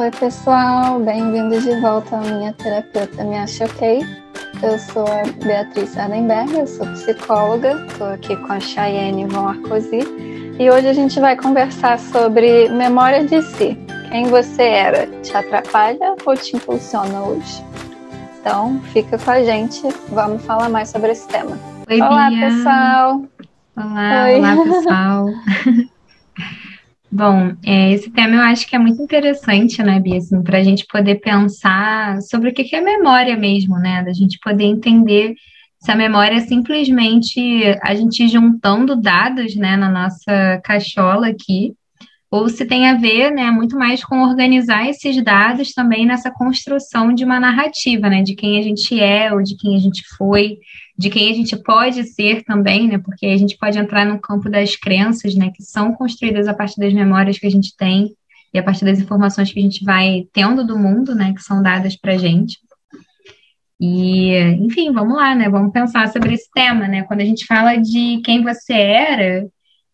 Oi, pessoal, bem-vindos de volta à minha terapeuta Me Acha Ok. Eu sou a Beatriz Ardenberg, eu sou psicóloga, estou aqui com a Chayenne Von Arcosi e hoje a gente vai conversar sobre memória de si. Quem você era te atrapalha ou te impulsiona hoje? Então, fica com a gente, vamos falar mais sobre esse tema. Oi, olá, Bia. pessoal! Olá, Oi. olá, pessoal! Bom, é, esse tema eu acho que é muito interessante, né, Bia, assim, para a gente poder pensar sobre o que é memória mesmo, né? Da gente poder entender se a memória é simplesmente a gente juntando dados, né, na nossa cachola aqui, ou se tem a ver, né, muito mais com organizar esses dados também nessa construção de uma narrativa, né, de quem a gente é ou de quem a gente foi, de quem a gente pode ser também, né, porque a gente pode entrar no campo das crenças, né, que são construídas a partir das memórias que a gente tem e a partir das informações que a gente vai tendo do mundo, né, que são dadas para gente. E, enfim, vamos lá, né? Vamos pensar sobre esse tema, né? Quando a gente fala de quem você era,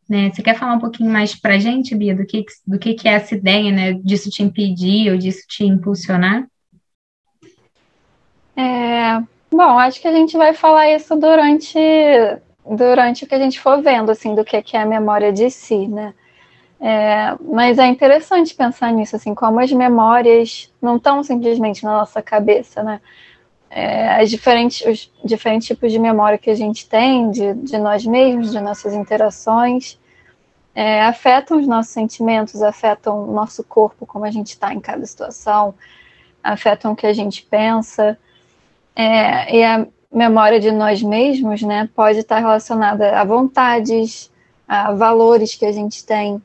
né? Você quer falar um pouquinho mais pra gente, Bia, do que, do que, que é essa ideia, né? Disso te impedir ou disso te impulsionar? É, bom, acho que a gente vai falar isso durante, durante o que a gente for vendo, assim, do que que é a memória de si, né? É, mas é interessante pensar nisso, assim, como as memórias não estão simplesmente na nossa cabeça, né? É, as diferentes, os diferentes tipos de memória que a gente tem de, de nós mesmos, de nossas interações, é, afetam os nossos sentimentos, afetam o nosso corpo, como a gente está em cada situação, afetam o que a gente pensa. É, e a memória de nós mesmos, né, pode estar relacionada a vontades, a valores que a gente tem,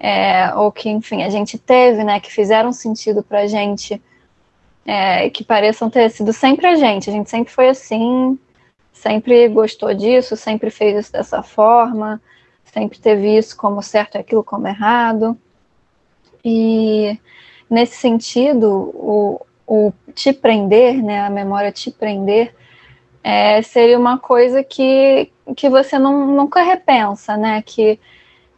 é, ou que, enfim, a gente teve, né, que fizeram sentido para a gente, é, que pareçam ter sido sempre a gente. A gente sempre foi assim, sempre gostou disso, sempre fez isso dessa forma, sempre teve isso como certo e aquilo como errado. E nesse sentido, o, o te prender, né, a memória te prender, é, seria uma coisa que, que você não, nunca repensa, né, que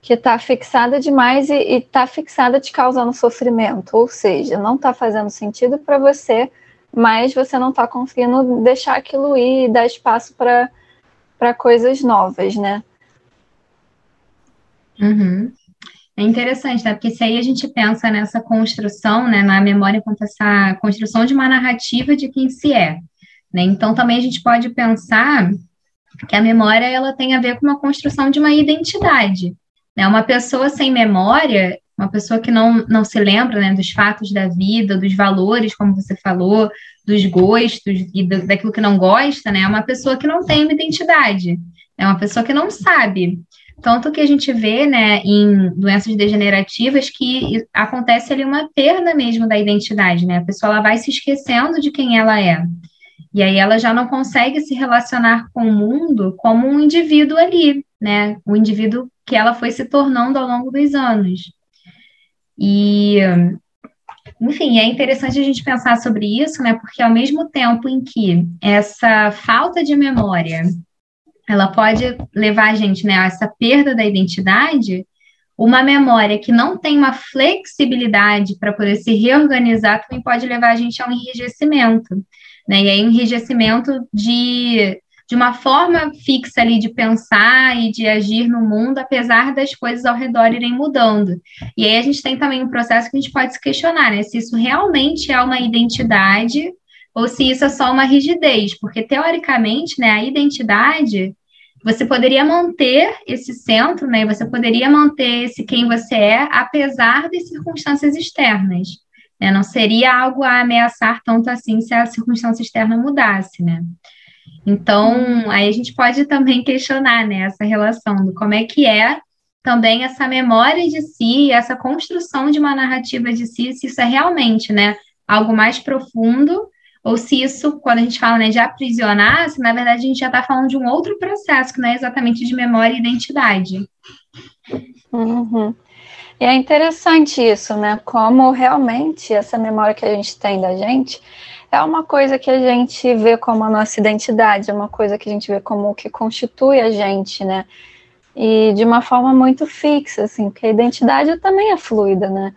que está fixada demais e está fixada te causando sofrimento, ou seja, não está fazendo sentido para você, mas você não está conseguindo deixar aquilo ir e dar espaço para coisas novas, né? Uhum. É interessante, né? Porque se aí a gente pensa nessa construção, né, na memória enquanto essa construção de uma narrativa de quem se é, né? Então também a gente pode pensar que a memória ela tem a ver com uma construção de uma identidade. Né? Uma pessoa sem memória, uma pessoa que não, não se lembra né, dos fatos da vida, dos valores, como você falou, dos gostos e do, daquilo que não gosta, né? É uma pessoa que não tem uma identidade. É uma pessoa que não sabe. Tanto que a gente vê, né, em doenças degenerativas que acontece ali uma perda mesmo da identidade, né? A pessoa ela vai se esquecendo de quem ela é. E aí ela já não consegue se relacionar com o mundo como um indivíduo ali, né? O indivíduo que ela foi se tornando ao longo dos anos. E, enfim, é interessante a gente pensar sobre isso, né? Porque ao mesmo tempo em que essa falta de memória ela pode levar a gente né, a essa perda da identidade, uma memória que não tem uma flexibilidade para poder se reorganizar também pode levar a gente a um enrijecimento. Né? E aí, enrijecimento de, de uma forma fixa ali de pensar e de agir no mundo, apesar das coisas ao redor irem mudando. E aí a gente tem também um processo que a gente pode se questionar, né? Se isso realmente é uma identidade ou se isso é só uma rigidez, porque teoricamente, né, a identidade você poderia manter esse centro, né? Você poderia manter esse quem você é, apesar das circunstâncias externas. Né? Não seria algo a ameaçar tanto assim se a circunstância externa mudasse, né? Então, aí a gente pode também questionar, né, essa relação do como é que é também essa memória de si, essa construção de uma narrativa de si, se isso é realmente, né, algo mais profundo ou se isso, quando a gente fala né, de aprisionar, se na verdade a gente já está falando de um outro processo, que não é exatamente de memória e identidade. Uhum. E é interessante isso, né? Como realmente essa memória que a gente tem da gente é uma coisa que a gente vê como a nossa identidade, é uma coisa que a gente vê como o que constitui a gente, né? E de uma forma muito fixa, assim, porque a identidade também é fluida, né?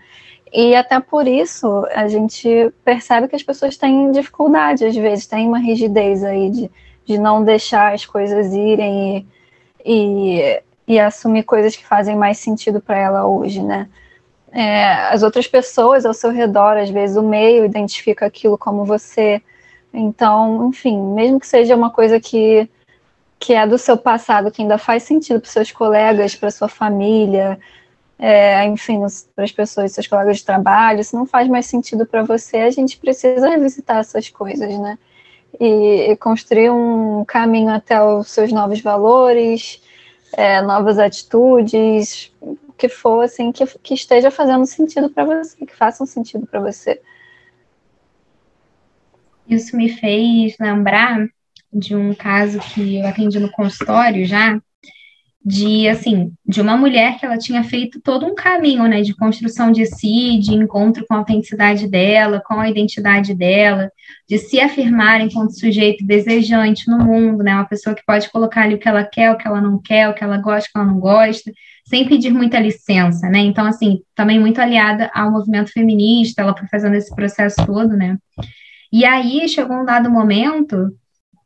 e até por isso a gente percebe que as pessoas têm dificuldade, às vezes, tem uma rigidez aí de, de não deixar as coisas irem e, e, e assumir coisas que fazem mais sentido para ela hoje, né? É, as outras pessoas ao seu redor, às vezes o meio identifica aquilo como você. Então, enfim, mesmo que seja uma coisa que, que é do seu passado, que ainda faz sentido para seus colegas, para sua família, é, enfim, para as pessoas, seus colegas de trabalho, se não faz mais sentido para você, a gente precisa revisitar essas coisas, né? E, e construir um caminho até os seus novos valores, é, novas atitudes, que for assim, que, que esteja fazendo sentido para você, que façam sentido para você. Isso me fez lembrar de um caso que eu atendi no consultório já, de assim, de uma mulher que ela tinha feito todo um caminho, né, de construção de si, de encontro com a autenticidade dela, com a identidade dela, de se afirmar enquanto sujeito desejante no mundo, né, uma pessoa que pode colocar ali o que ela quer, o que ela não quer, o que ela gosta, o que ela não gosta, sem pedir muita licença, né? Então, assim, também muito aliada ao movimento feminista, ela foi fazendo esse processo todo, né? E aí chegou um dado momento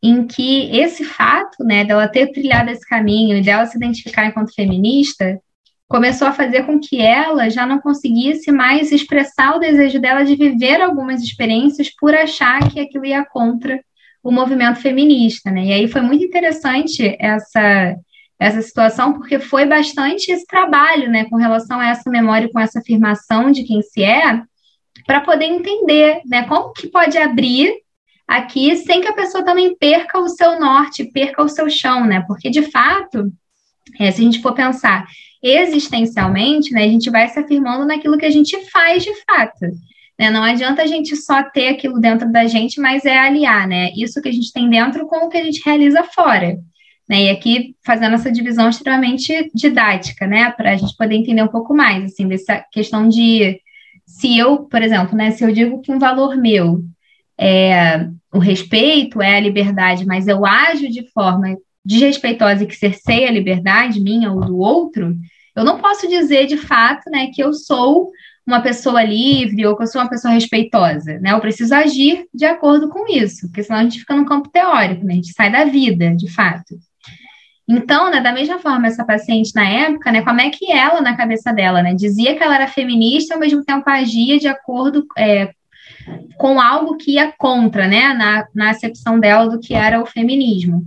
em que esse fato, né, dela ter trilhado esse caminho e dela se identificar enquanto feminista, começou a fazer com que ela já não conseguisse mais expressar o desejo dela de viver algumas experiências por achar que aquilo ia contra o movimento feminista, né? E aí foi muito interessante essa essa situação porque foi bastante esse trabalho, né, com relação a essa memória, com essa afirmação de quem se é, para poder entender, né, como que pode abrir aqui sem que a pessoa também perca o seu norte, perca o seu chão, né? Porque de fato, é, se a gente for pensar existencialmente, né, a gente vai se afirmando naquilo que a gente faz de fato. Né? Não adianta a gente só ter aquilo dentro da gente, mas é aliar, né? Isso que a gente tem dentro com o que a gente realiza fora. Né? E aqui fazendo essa divisão extremamente didática, né? Para a gente poder entender um pouco mais, assim, dessa questão de se eu, por exemplo, né, se eu digo que um valor meu é, o respeito, é a liberdade, mas eu ajo de forma desrespeitosa e que cerceia a liberdade minha ou do outro, eu não posso dizer de fato né, que eu sou uma pessoa livre ou que eu sou uma pessoa respeitosa, né? Eu preciso agir de acordo com isso, porque senão a gente fica no campo teórico, né? A gente sai da vida, de fato. Então, né, da mesma forma, essa paciente na época, né, como é que ela, na cabeça dela, né, dizia que ela era feminista ao mesmo tempo agia de acordo é, com algo que ia contra, né, na, na acepção dela do que era o feminismo.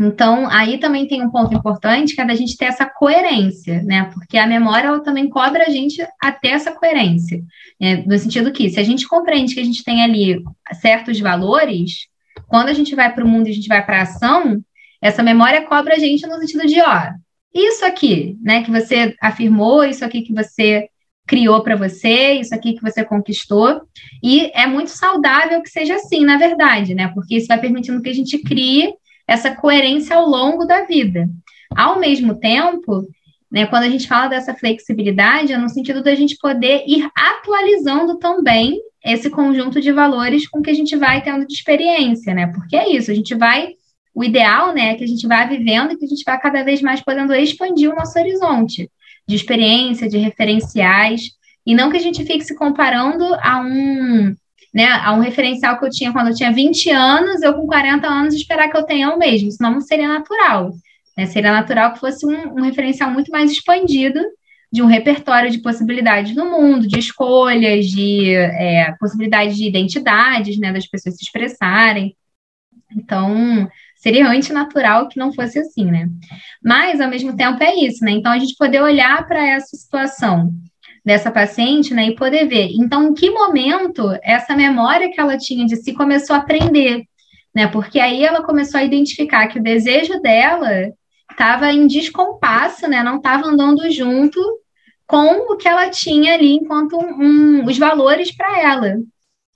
Então, aí também tem um ponto importante que é da gente ter essa coerência, né? Porque a memória ela também cobra a gente a ter essa coerência. Né? No sentido que, se a gente compreende que a gente tem ali certos valores, quando a gente vai para o mundo e a gente vai para a ação, essa memória cobra a gente no sentido de, ó, isso aqui, né, que você afirmou, isso aqui que você criou para você, isso aqui que você conquistou. E é muito saudável que seja assim, na verdade, né? Porque isso vai permitindo que a gente crie essa coerência ao longo da vida. Ao mesmo tempo, né, quando a gente fala dessa flexibilidade, é no sentido da gente poder ir atualizando também esse conjunto de valores com que a gente vai tendo de experiência, né? Porque é isso, a gente vai. O ideal, né, é que a gente vá vivendo e que a gente vá cada vez mais podendo expandir o nosso horizonte de experiência, de referenciais, e não que a gente fique se comparando a um, né, a um referencial que eu tinha quando eu tinha 20 anos, eu com 40 anos esperar que eu tenha o mesmo, senão não seria natural. Né? Seria natural que fosse um, um referencial muito mais expandido de um repertório de possibilidades no mundo, de escolhas, de é, possibilidades de identidades, né, das pessoas se expressarem. Então, seria antinatural que não fosse assim, né? Mas, ao mesmo tempo, é isso, né? Então, a gente poder olhar para essa situação dessa paciente, né, e poder ver, então, em que momento essa memória que ela tinha de si começou a aprender, né? Porque aí ela começou a identificar que o desejo dela estava em descompasso, né? Não estava andando junto com o que ela tinha ali enquanto um, um, os valores para ela,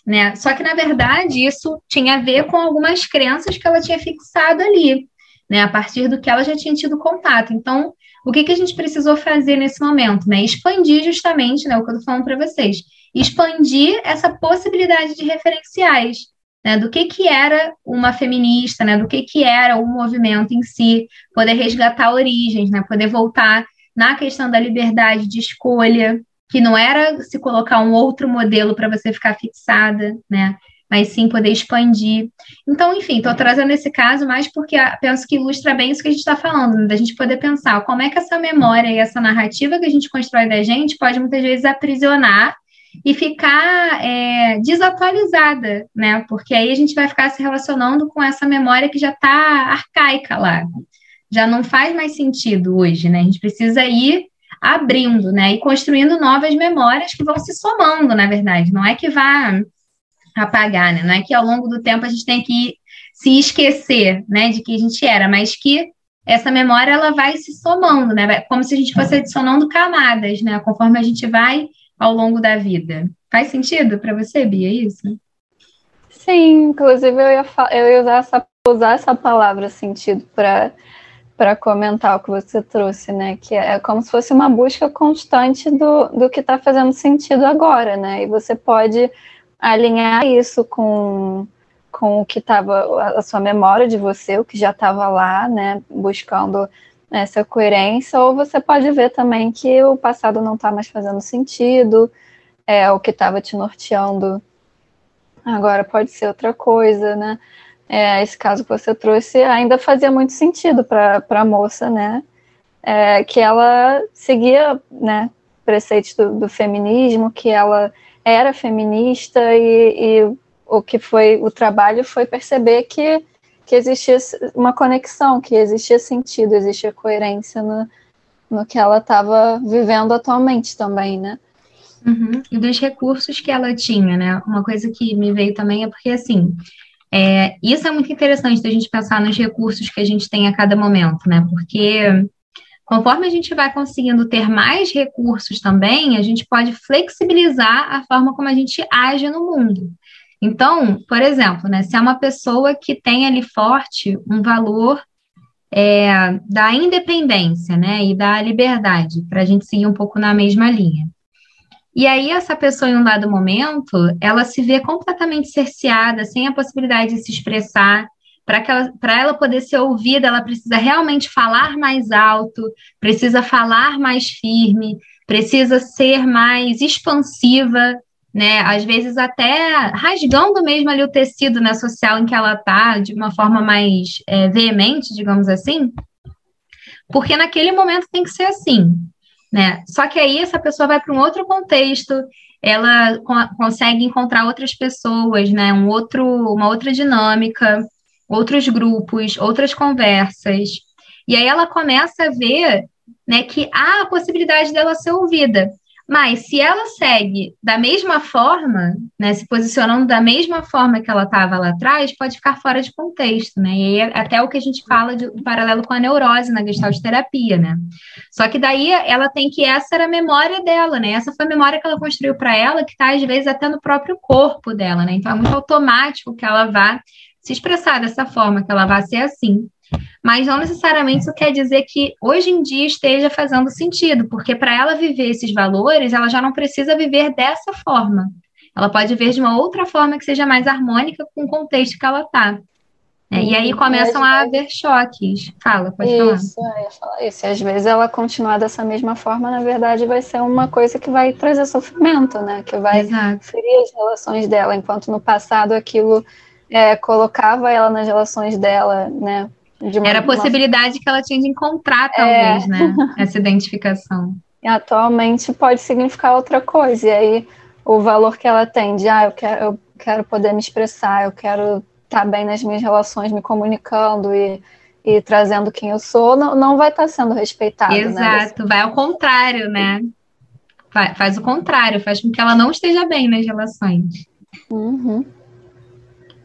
né? Só que, na verdade, isso tinha a ver com algumas crenças que ela tinha fixado ali, né? A partir do que ela já tinha tido contato. Então, o que, que a gente precisou fazer nesse momento, né? Expandir justamente, né? O que eu estou falando para vocês. Expandir essa possibilidade de referenciais, né? Do que, que era uma feminista, né? Do que, que era o movimento em si, poder resgatar origens, né? Poder voltar na questão da liberdade de escolha, que não era se colocar um outro modelo para você ficar fixada, né? Mas sim poder expandir. Então, enfim, estou trazendo esse caso mais porque penso que ilustra bem isso que a gente está falando, né? da gente poder pensar como é que essa memória e essa narrativa que a gente constrói da gente pode muitas vezes aprisionar e ficar é, desatualizada, né? Porque aí a gente vai ficar se relacionando com essa memória que já está arcaica lá. Já não faz mais sentido hoje, né? A gente precisa ir abrindo, né? E construindo novas memórias que vão se somando, na verdade. Não é que vá apagar, né? Não é que ao longo do tempo a gente tem que se esquecer, né, de que a gente era, mas que essa memória ela vai se somando, né? Como se a gente fosse adicionando camadas, né? Conforme a gente vai ao longo da vida. Faz sentido para você, Bia, isso? Sim, inclusive eu ia, eu ia usar, essa, usar essa palavra sentido para para comentar o que você trouxe, né? Que é como se fosse uma busca constante do, do que está fazendo sentido agora, né? E você pode alinhar isso com, com o que estava a sua memória de você, o que já estava lá, né? Buscando essa coerência, ou você pode ver também que o passado não está mais fazendo sentido, é o que estava te norteando agora pode ser outra coisa, né? É, esse caso que você trouxe ainda fazia muito sentido para a moça, né? É, que ela seguia, né, preceitos do, do, feminismo, que ela era feminista e, e o que foi o trabalho foi perceber que que existia uma conexão, que existia sentido, existia coerência no, no que ela estava vivendo atualmente também, né? Uhum. E dos recursos que ela tinha, né? Uma coisa que me veio também é porque, assim, é, isso é muito interessante da gente pensar nos recursos que a gente tem a cada momento, né? Porque conforme a gente vai conseguindo ter mais recursos também, a gente pode flexibilizar a forma como a gente age no mundo. Então, por exemplo, né, se é uma pessoa que tem ali forte um valor é, da independência né, e da liberdade, para a gente seguir um pouco na mesma linha. E aí, essa pessoa, em um dado momento, ela se vê completamente cerceada, sem a possibilidade de se expressar. Para ela, ela poder ser ouvida, ela precisa realmente falar mais alto, precisa falar mais firme, precisa ser mais expansiva né? Às vezes até rasgando mesmo ali o tecido né, social em que ela está, de uma forma mais é, veemente, digamos assim, porque naquele momento tem que ser assim, né? Só que aí essa pessoa vai para um outro contexto, ela co consegue encontrar outras pessoas, né? Um outro, uma outra dinâmica, outros grupos, outras conversas, e aí ela começa a ver, né, que há a possibilidade dela ser ouvida. Mas se ela segue da mesma forma, né, se posicionando da mesma forma que ela estava lá atrás, pode ficar fora de contexto, né? E aí é até o que a gente fala de, paralelo com a neurose na gestalt terapia, né? Só que daí ela tem que essa era a memória dela, né? Essa foi a memória que ela construiu para ela, que está às vezes até no próprio corpo dela, né? Então é muito automático que ela vá se expressar dessa forma, que ela vá ser assim mas não necessariamente isso quer dizer que hoje em dia esteja fazendo sentido, porque para ela viver esses valores, ela já não precisa viver dessa forma. Ela pode viver de uma outra forma que seja mais harmônica com o contexto que ela está. É, e aí começam a haver choques. Fala, pode isso, falar. Falar isso. E às vezes ela continuar dessa mesma forma, na verdade, vai ser uma coisa que vai trazer sofrimento, né? Que vai Exato. ferir as relações dela, enquanto no passado aquilo é, colocava ela nas relações dela, né? Era a possibilidade que ela tinha de encontrar, talvez, é. né? Essa identificação. E atualmente pode significar outra coisa. E aí o valor que ela tem de ah, eu quero, eu quero poder me expressar, eu quero estar bem nas minhas relações, me comunicando e, e trazendo quem eu sou, não, não vai estar sendo respeitado. Né? Exato, né? vai ao contrário, né? Vai, faz o contrário, faz com que ela não esteja bem nas relações. Uhum.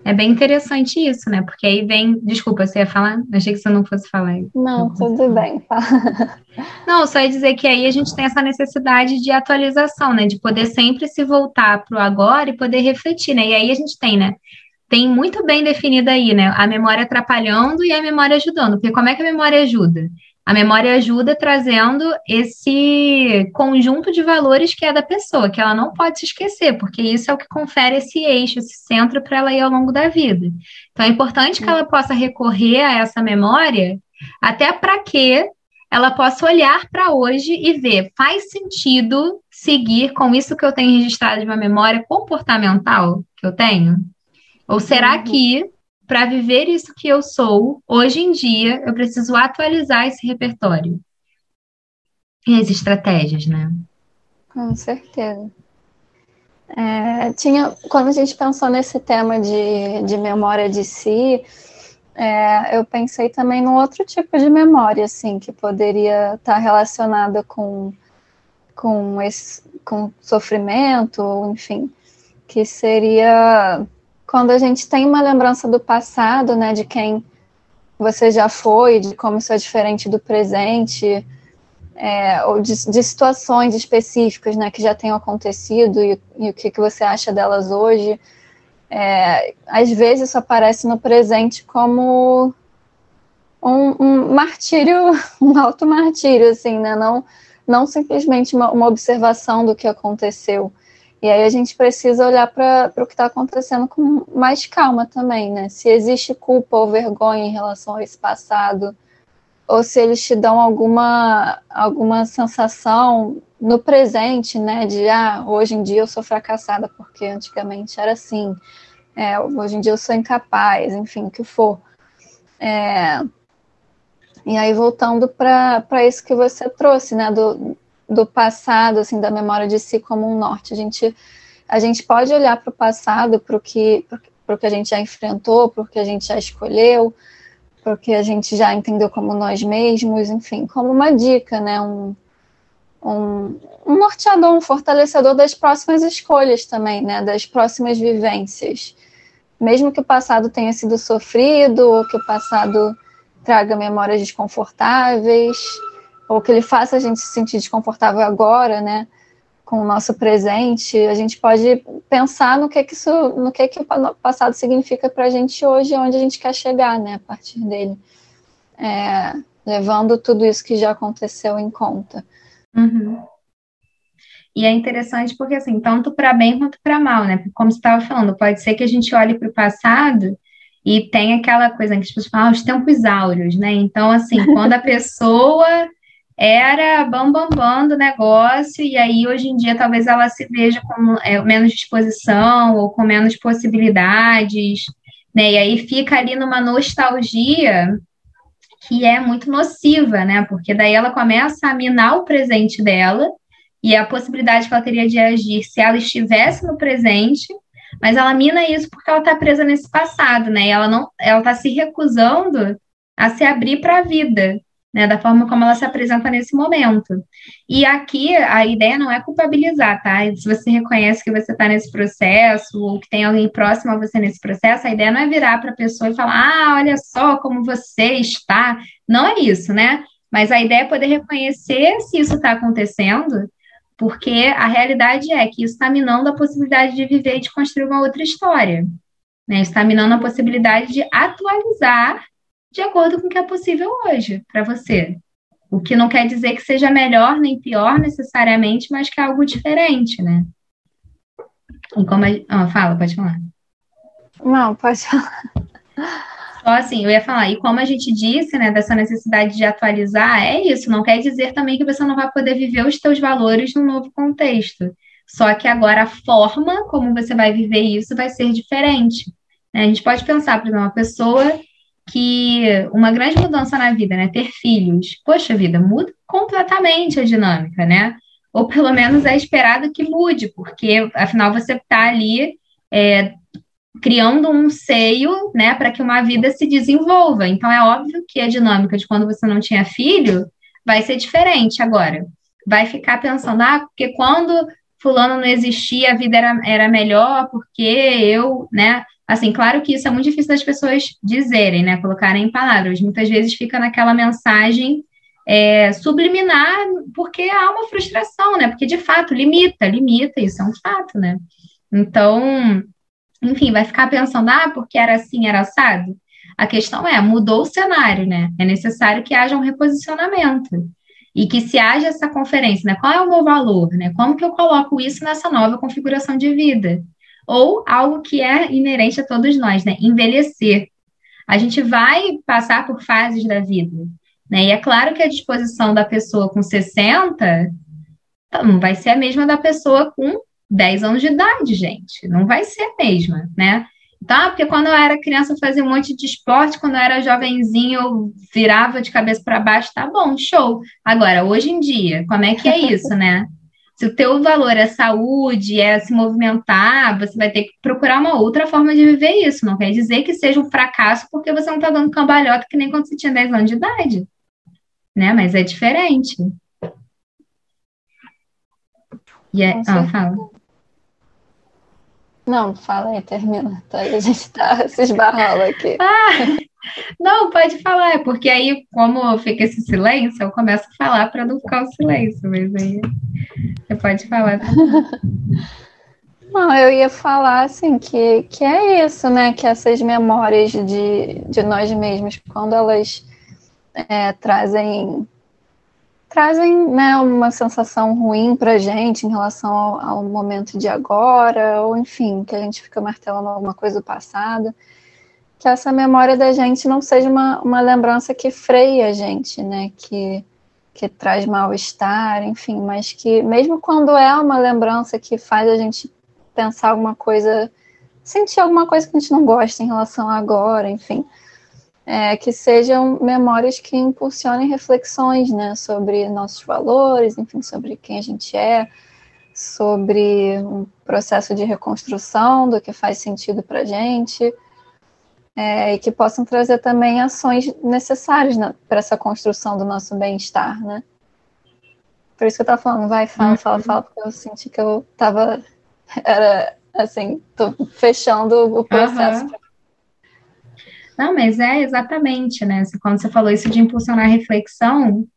É bem interessante isso, né? Porque aí vem. Desculpa, você ia falar? Achei que você não fosse falar. Não, tudo bem. não, só ia dizer que aí a gente tem essa necessidade de atualização, né? De poder sempre se voltar para o agora e poder refletir, né? E aí a gente tem, né? Tem muito bem definido aí, né? A memória atrapalhando e a memória ajudando. Porque como é que a memória ajuda? A memória ajuda trazendo esse conjunto de valores que é da pessoa, que ela não pode se esquecer, porque isso é o que confere esse eixo, esse centro para ela ir ao longo da vida. Então é importante que ela possa recorrer a essa memória, até para que ela possa olhar para hoje e ver, faz sentido seguir com isso que eu tenho registrado de uma memória comportamental que eu tenho? Ou será uhum. que, para viver isso que eu sou, hoje em dia, eu preciso atualizar esse repertório? E as estratégias, né? Com certeza. É, tinha, quando a gente pensou nesse tema de, de memória de si, é, eu pensei também num outro tipo de memória, assim, que poderia estar relacionada com, com, esse, com sofrimento, enfim, que seria quando a gente tem uma lembrança do passado, né, de quem você já foi, de como isso é diferente do presente, é, ou de, de, situações específicas, né, que já tenham acontecido e, e o que, que você acha delas hoje. É, às vezes isso aparece no presente como um, um martírio, um auto-martírio, assim, né? Não, não simplesmente uma, uma, observação do que aconteceu. E aí a gente precisa olhar para o que está acontecendo com mais calma também, né? Se existe culpa ou vergonha em relação a esse passado, ou se eles te dão alguma, alguma sensação no presente, né, de ah, hoje em dia eu sou fracassada porque antigamente era assim, é, hoje em dia eu sou incapaz, enfim, o que for. É, e aí voltando para isso que você trouxe, né, do, do passado, assim, da memória de si como um norte, a gente a gente pode olhar para o passado, para o que, que a gente já enfrentou, para o que a gente já escolheu, porque a gente já entendeu como nós mesmos, enfim, como uma dica, né? Um, um, um norteador, um fortalecedor das próximas escolhas também, né? Das próximas vivências. Mesmo que o passado tenha sido sofrido, ou que o passado traga memórias desconfortáveis, ou que ele faça a gente se sentir desconfortável agora, né? com o nosso presente, a gente pode pensar no que que isso, no que que o passado significa para a gente hoje, onde a gente quer chegar, né, a partir dele, é, levando tudo isso que já aconteceu em conta. Uhum. E é interessante porque, assim, tanto para bem quanto para mal, né? Como você estava falando, pode ser que a gente olhe para o passado e tenha aquela coisa que as pessoas falam, ah, os tempos áureos, né? Então, assim, quando a pessoa era bam, bam, bam do negócio, e aí hoje em dia talvez ela se veja com é, menos disposição ou com menos possibilidades, né? E aí fica ali numa nostalgia que é muito nociva, né? Porque daí ela começa a minar o presente dela e a possibilidade que ela teria de agir se ela estivesse no presente, mas ela mina isso porque ela está presa nesse passado, né? E ela não, ela está se recusando a se abrir para a vida, né, da forma como ela se apresenta nesse momento. E aqui a ideia não é culpabilizar, tá? Se você reconhece que você está nesse processo, ou que tem alguém próximo a você nesse processo, a ideia não é virar para a pessoa e falar, ah, olha só como você está. Não é isso, né? Mas a ideia é poder reconhecer se isso está acontecendo, porque a realidade é que isso está minando a possibilidade de viver e de construir uma outra história. Né? Está minando a possibilidade de atualizar de acordo com o que é possível hoje para você. O que não quer dizer que seja melhor nem pior necessariamente, mas que é algo diferente, né? E como a... oh, fala, pode falar. Não, pode falar. Só assim, eu ia falar, e como a gente disse, né, dessa necessidade de atualizar, é isso, não quer dizer também que você não vai poder viver os seus valores num novo contexto. Só que agora a forma como você vai viver isso vai ser diferente. Né? A gente pode pensar, por exemplo, uma pessoa que uma grande mudança na vida, né? Ter filhos, poxa vida, muda completamente a dinâmica, né? Ou pelo menos é esperado que mude, porque afinal você está ali é, criando um seio, né, para que uma vida se desenvolva. Então é óbvio que a dinâmica de quando você não tinha filho vai ser diferente agora. Vai ficar pensando, ah, porque quando fulano não existia, a vida era, era melhor, porque eu, né, Assim, claro que isso é muito difícil das pessoas dizerem, né? Colocarem em palavras. Muitas vezes fica naquela mensagem é, subliminar, porque há uma frustração, né? Porque de fato limita, limita, isso é um fato, né? Então, enfim, vai ficar pensando, ah, porque era assim, era assado. A questão é, mudou o cenário, né? É necessário que haja um reposicionamento e que se haja essa conferência, né? Qual é o meu valor, né? Como que eu coloco isso nessa nova configuração de vida? Ou algo que é inerente a todos nós, né? Envelhecer. A gente vai passar por fases da vida. Né? E é claro que a disposição da pessoa com 60 tá, não vai ser a mesma da pessoa com 10 anos de idade, gente. Não vai ser a mesma, né? Tá? Porque quando eu era criança eu fazia um monte de esporte, quando eu era jovenzinho eu virava de cabeça para baixo, tá bom, show. Agora, hoje em dia, como é que é isso, né? Se o teu valor é saúde, é se movimentar, você vai ter que procurar uma outra forma de viver isso. Não quer dizer que seja um fracasso porque você não está dando cambalhota que nem quando você tinha 10 anos de idade. Né? Mas é diferente. E é... Ah, fala. Não, fala aí, termina. Tá, a gente tá se esbarrando aqui. Ah, não, pode falar, porque aí, como fica esse silêncio, eu começo a falar para não ficar o silêncio, mas aí você pode falar. Não, eu ia falar assim que, que é isso, né? Que essas memórias de, de nós mesmos, quando elas é, trazem trazem né, uma sensação ruim para gente em relação ao, ao, momento de agora, ou enfim, que a gente fica martelando alguma coisa do passado, que essa memória da gente não seja uma, uma lembrança que freia a gente, né, que, que traz mal-estar, enfim, mas que mesmo quando é uma lembrança que faz a gente pensar alguma coisa, sentir alguma coisa que a gente não gosta em relação a agora, enfim, é, que sejam memórias que impulsionem reflexões né, sobre nossos valores, enfim, sobre quem a gente é, sobre um processo de reconstrução do que faz sentido para a gente, é, e que possam trazer também ações necessárias para essa construção do nosso bem-estar, né? Por isso que eu estava falando, vai, fala, fala, fala, porque eu senti que eu estava, era assim, tô fechando o processo uhum. Não, mas é exatamente, né? Quando você falou isso de impulsionar a reflexão,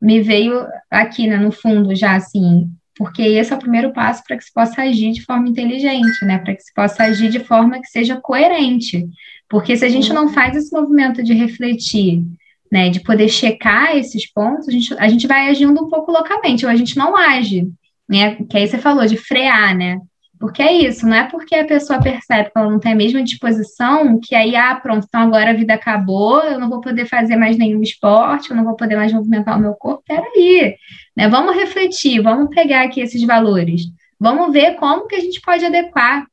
me veio aqui, né, no fundo, já assim, porque esse é o primeiro passo para que se possa agir de forma inteligente, né? Para que se possa agir de forma que seja coerente. Porque se a gente não faz esse movimento de refletir, né, de poder checar esses pontos, a gente, a gente vai agindo um pouco loucamente, ou a gente não age, né? Que aí você falou de frear, né? Porque é isso, não é porque a pessoa percebe que ela não tem a mesma disposição que aí, ah, pronto, então agora a vida acabou, eu não vou poder fazer mais nenhum esporte, eu não vou poder mais movimentar o meu corpo. Peraí, né? Vamos refletir, vamos pegar aqui esses valores, vamos ver como que a gente pode adequar,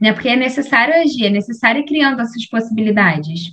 né? Porque é necessário agir, é necessário ir criando essas possibilidades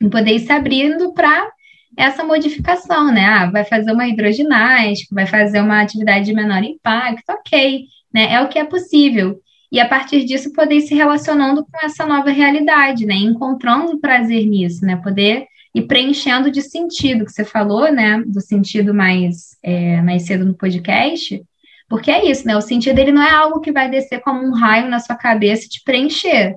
e poder ir se abrindo para essa modificação, né? Ah, vai fazer uma hidroginástica, vai fazer uma atividade de menor impacto, ok né? É o que é possível. E a partir disso poder ir se relacionando com essa nova realidade, né? Encontrando prazer nisso, né? Poder ir preenchendo de sentido, que você falou, né? Do sentido mais, é, mais cedo no podcast. Porque é isso, né? O sentido ele não é algo que vai descer como um raio na sua cabeça e te preencher.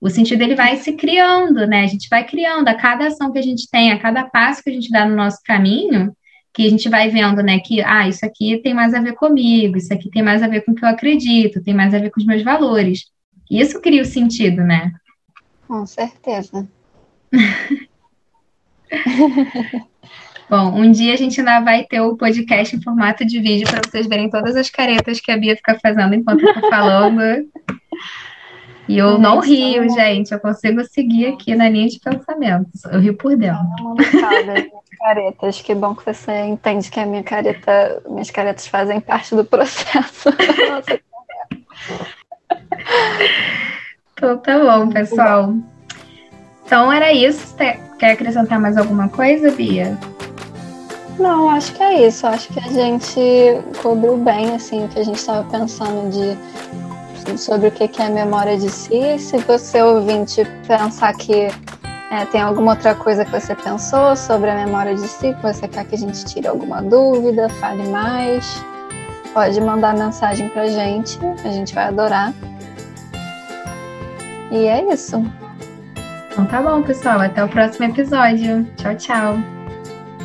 O sentido ele vai se criando, né? A gente vai criando a cada ação que a gente tem, a cada passo que a gente dá no nosso caminho, que a gente vai vendo, né, que, ah, isso aqui tem mais a ver comigo, isso aqui tem mais a ver com o que eu acredito, tem mais a ver com os meus valores. Isso cria o sentido, né? Com certeza. Bom, um dia a gente ainda vai ter o podcast em formato de vídeo para vocês verem todas as caretas que a Bia fica fazendo enquanto eu tô falando. E eu não rio, gente. Eu consigo seguir aqui na linha de pensamentos. Eu rio por dentro. caretas. Que bom que você entende que a minha careta, minhas caretas fazem parte do processo. então tá bom, pessoal. Então era isso. Quer acrescentar mais alguma coisa, Bia? Não, acho que é isso. Acho que a gente cobriu bem assim o que a gente estava pensando de sobre o que é memória de si. Se você ouvinte pensar que é, tem alguma outra coisa que você pensou sobre a memória de si, que você quer que a gente tire alguma dúvida, fale mais, pode mandar mensagem pra gente, a gente vai adorar. E é isso. Então tá bom, pessoal. Até o próximo episódio. Tchau, tchau.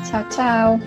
Tchau, tchau.